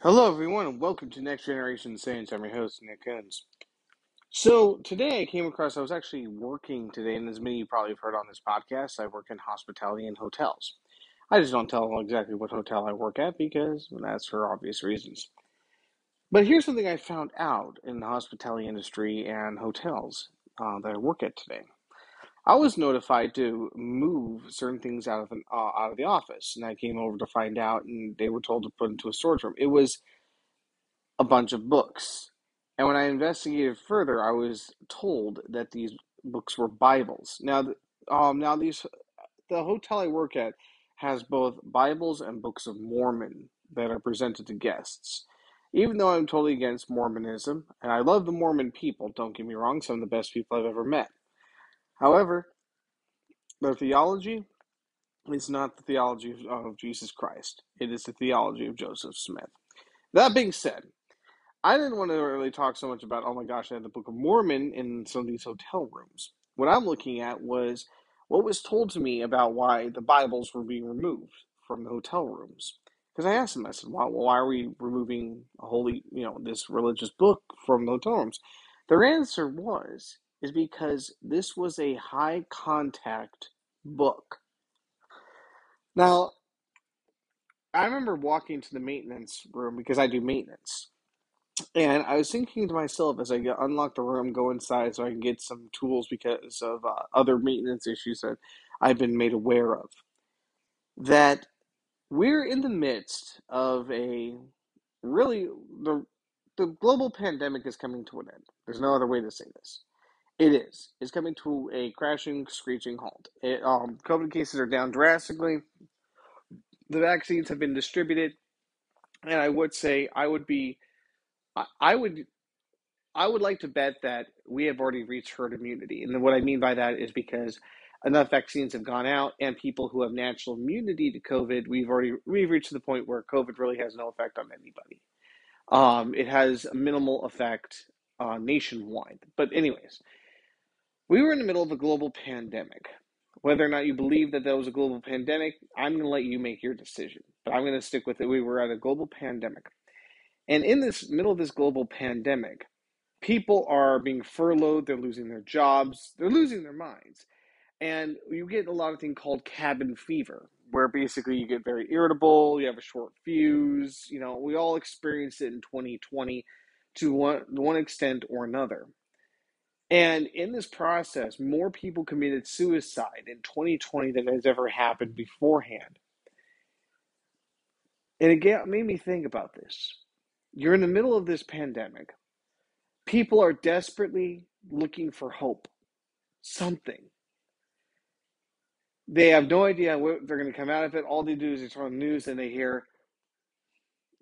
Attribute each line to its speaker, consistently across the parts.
Speaker 1: Hello, everyone, and welcome to Next Generation Saints. I'm your host, Nick Kunze. So, today I came across, I was actually working today, and as many of you probably have heard on this podcast, I work in hospitality and hotels. I just don't tell exactly what hotel I work at because that's for obvious reasons. But here's something I found out in the hospitality industry and hotels uh, that I work at today. I was notified to move certain things out of the, uh, out of the office, and I came over to find out, and they were told to put into a storage room. It was a bunch of books, and when I investigated further, I was told that these books were Bibles. Now, um, now these the hotel I work at has both Bibles and Books of Mormon that are presented to guests. Even though I'm totally against Mormonism, and I love the Mormon people, don't get me wrong, some of the best people I've ever met. However, their theology is not the theology of Jesus Christ. It is the theology of Joseph Smith. That being said, I didn't want to really talk so much about, oh my gosh, I had the Book of Mormon in some of these hotel rooms. What I'm looking at was what was told to me about why the Bibles were being removed from the hotel rooms. Because I asked them, I said, why, why are we removing a holy, you know, this religious book from the hotel rooms? Their answer was, is because this was a high contact book. Now, I remember walking to the maintenance room because I do maintenance. And I was thinking to myself as I unlock the room, go inside so I can get some tools because of uh, other maintenance issues that I've been made aware of, that we're in the midst of a really the the global pandemic is coming to an end. There's no other way to say this. It is. It's coming to a crashing, screeching halt. It, um, COVID cases are down drastically. The vaccines have been distributed, and I would say I would be, I, I would, I would like to bet that we have already reached herd immunity. And what I mean by that is because enough vaccines have gone out, and people who have natural immunity to COVID, we've already we've reached the point where COVID really has no effect on anybody. Um, it has a minimal effect uh, nationwide. But anyways, we were in the middle of a global pandemic. Whether or not you believe that that was a global pandemic, I'm going to let you make your decision. But I'm going to stick with it. We were at a global pandemic. And in this middle of this global pandemic, people are being furloughed, they're losing their jobs, they're losing their minds. And you get a lot of thing called cabin fever, where basically you get very irritable, you have a short fuse. You know, we all experienced it in 2020 to one, one extent or another. And in this process, more people committed suicide in 2020 than has ever happened beforehand. And it made me think about this. You're in the middle of this pandemic. People are desperately looking for hope, something. They have no idea what they're going to come out of it. All they do is they turn on the news and they hear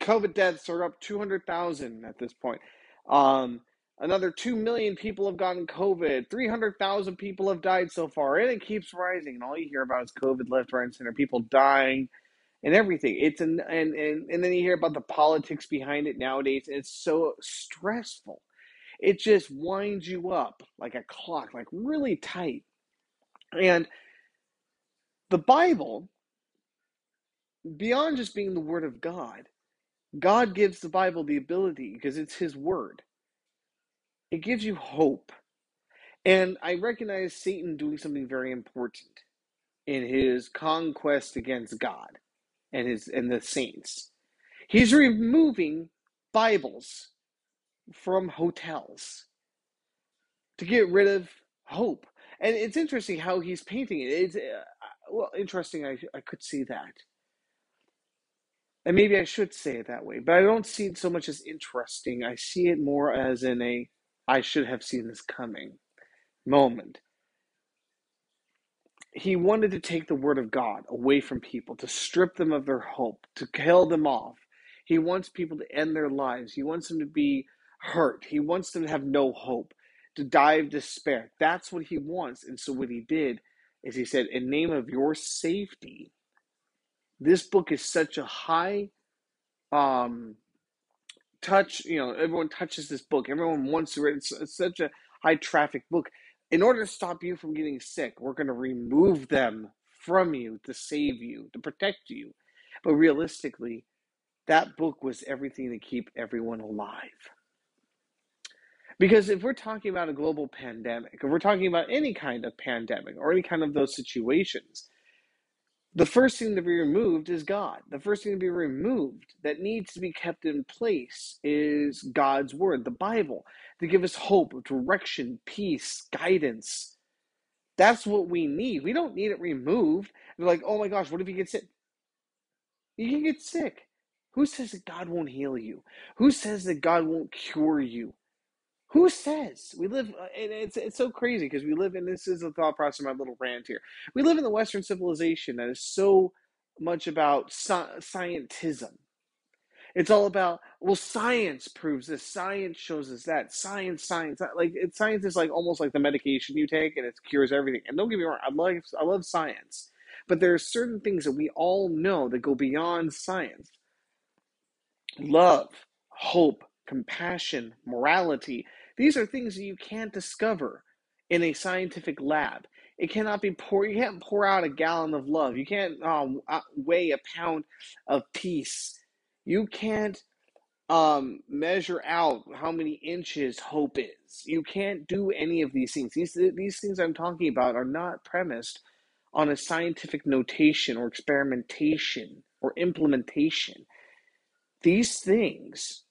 Speaker 1: COVID deaths are up 200,000 at this point. Um, Another 2 million people have gotten COVID. 300,000 people have died so far. And it keeps rising. And all you hear about is COVID left, right, and center. People dying and everything. It's an, and, and, and then you hear about the politics behind it nowadays. It's so stressful. It just winds you up like a clock, like really tight. And the Bible, beyond just being the Word of God, God gives the Bible the ability, because it's His Word, it gives you hope. And I recognize Satan doing something very important in his conquest against God and his and the saints. He's removing Bibles from hotels to get rid of hope. And it's interesting how he's painting it. It's uh, well, interesting. I I could see that. And maybe I should say it that way, but I don't see it so much as interesting. I see it more as in a I should have seen this coming moment. He wanted to take the word of God away from people, to strip them of their hope, to kill them off. He wants people to end their lives. He wants them to be hurt. He wants them to have no hope, to die of despair. That's what he wants. And so what he did is he said, in name of your safety, this book is such a high um, touch, you know, everyone touches this book. Everyone wants to read it. It's, it's such a high traffic book. In order to stop you from getting sick, we're going to remove them from you to save you, to protect you. But realistically, That book was everything to keep everyone alive. Because if we're talking about a global pandemic, if we're talking about any kind of pandemic or any kind of those situations, the first thing to be removed is God. The first thing to be removed that needs to be kept in place is God's word, the Bible, to give us hope, direction, peace, guidance. That's what we need. We don't need it removed. They're like, oh my gosh, what if you get sick? You can get sick. Who says that God won't heal you? Who says that God won't cure you? Who says we live? Uh, and it's it's so crazy because we live in this is the thought process of my little rant here. We live in the Western civilization that is so much about scientism. It's all about well, science proves this, science shows us that, science, science. Like it, science is like almost like the medication you take and it cures everything. And don't get me wrong, I love I love science, but there are certain things that we all know that go beyond science. Love, hope, compassion, morality. These are things that you can't discover in a scientific lab. It cannot be pour. You can't pour out a gallon of love. You can't um, uh, weigh a pound of peace. You can't um, measure out how many inches hope is. You can't do any of these things. These these things I'm talking about are not premised on a scientific notation or experimentation or implementation. These things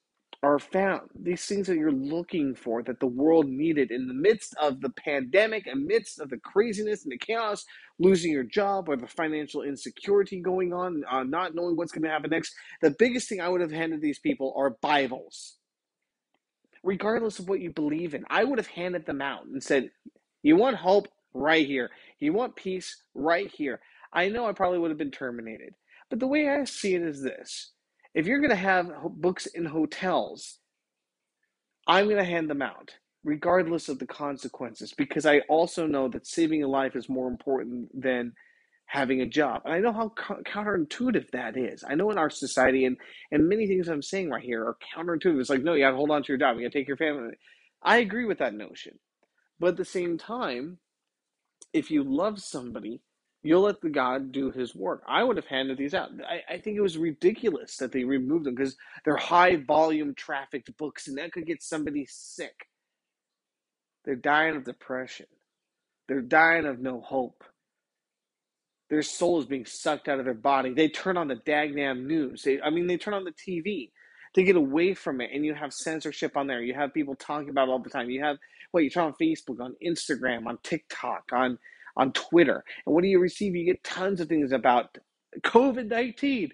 Speaker 1: are found, these things that you're looking for that the world needed in the midst of the pandemic, amidst of the craziness and the chaos, losing your job or the financial insecurity going on, uh, not knowing what's going to happen next. The biggest thing I would have handed these people are Bibles. Regardless of what you believe in, I would have handed them out and said, You want hope? Right here. You want peace? Right here. I know I probably would have been terminated. But the way I see it is this if you're going to have books in hotels, I'm going to hand them out, regardless of the consequences, because I also know that saving a life is more important than having a job. And I know how counterintuitive that is. I know in our society, and, and many things I'm saying right here are counterintuitive. It's like, no, you got to hold on to your job, you got to take your family. I agree with that notion. But at the same time, if you love somebody, You'll let the God do his work. I would have handed these out. I, I think it was ridiculous that they removed them because they're high volume trafficked books and that could get somebody sick. They're dying of depression. They're dying of no hope. Their soul is being sucked out of their body. They turn on the dagnam news. They, I mean, they turn on the TV to get away from it. And you have censorship on there. You have people talking about it all the time. You have, what, you turn on Facebook, on Instagram, on TikTok, on on Twitter. And what do you receive? You get tons of things about COVID 19.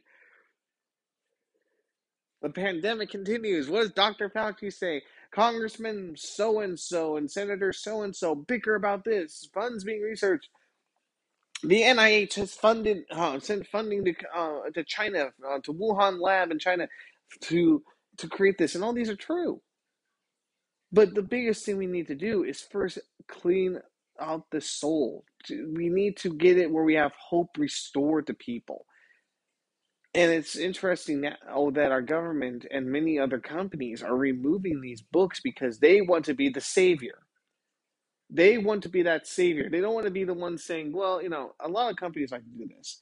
Speaker 1: The pandemic continues. What does Dr. Fauci say? Congressman so and so and Senator so and so bicker about this. Funds being researched. The NIH has funded uh, sent funding to uh, to China uh, to Wuhan lab in China to to create this, and all these are true. But the biggest thing we need to do is first clean out the soul. We need to get it where we have hope restored to people. And it's interesting now oh, that our government and many other companies are removing these books because they want to be the savior. They want to be that savior. They don't want to be the one saying, well, you know, a lot of companies like to do this.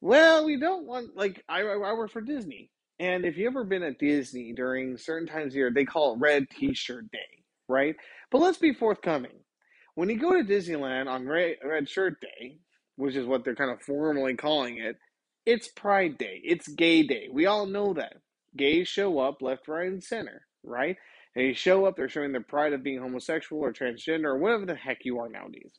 Speaker 1: Well, we don't want, like, I, I work for Disney. And if you've ever been at Disney during certain times of year, they call it Red T shirt day, right? But let's be forthcoming when you go to Disneyland on Red, Shirt Day, which is what they're kind of formally calling it, it's Pride Day. It's Gay Day. We all know that. Gays show up left, right, and center, right? They show up, they're showing their pride of being homosexual or transgender or whatever the heck you are nowadays.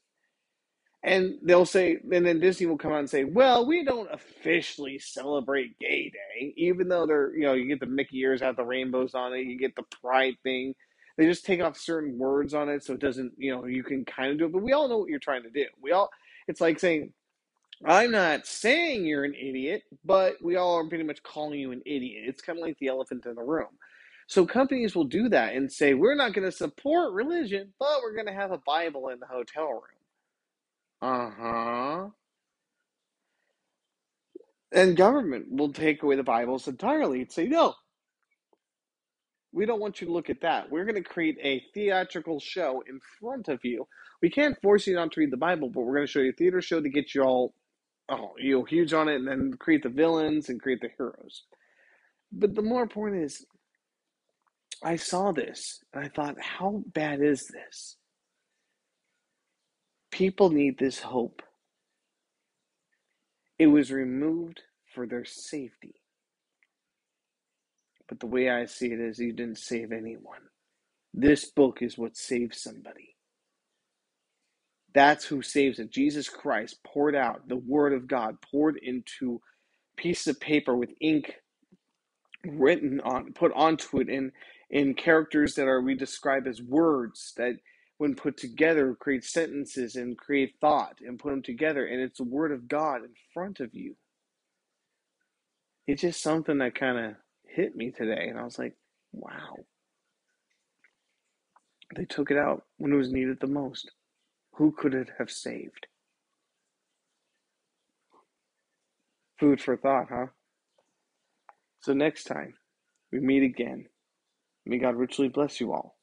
Speaker 1: And they'll say, and then Disney will come out and say, well, we don't officially celebrate Gay Day, even though they're, you know, you get the Mickey ears out, the rainbows on it, you get the pride thing. They just take off certain words on it so it doesn't, you know, you can kind of do it. But we all know what you're trying to do. We all, it's like saying, I'm not saying you're an idiot, but we all are pretty much calling you an idiot. It's kind of like the elephant in the room. So companies will do that and say, we're not going to support religion, but we're going to have a Bible in the hotel room. Uh huh. And government will take away the Bibles entirely and say, no, we don't want you to look at that. We're going to create a theatrical show in front of you. We can't force you not to read the Bible, but we're going to show you a theater show to get you all, oh, you know, huge on it, and then create the villains and create the heroes. But the more important is, I saw this and I thought, how bad is this? People need this hope. It was removed for their safety. But the way I see it is, you didn't save anyone. This book is what saves somebody. That's who saves it. Jesus Christ poured out the Word of God, poured into pieces of paper with ink written on, put onto it in in characters that are we describe as words that when put together create sentences and create thought and put them together and it's the word of god in front of you it's just something that kind of hit me today and i was like wow. They took it out when it was needed the most. Who could it have saved? Food for thought huh? So next time we meet again. May god richly bless you all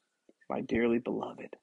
Speaker 1: my dearly beloved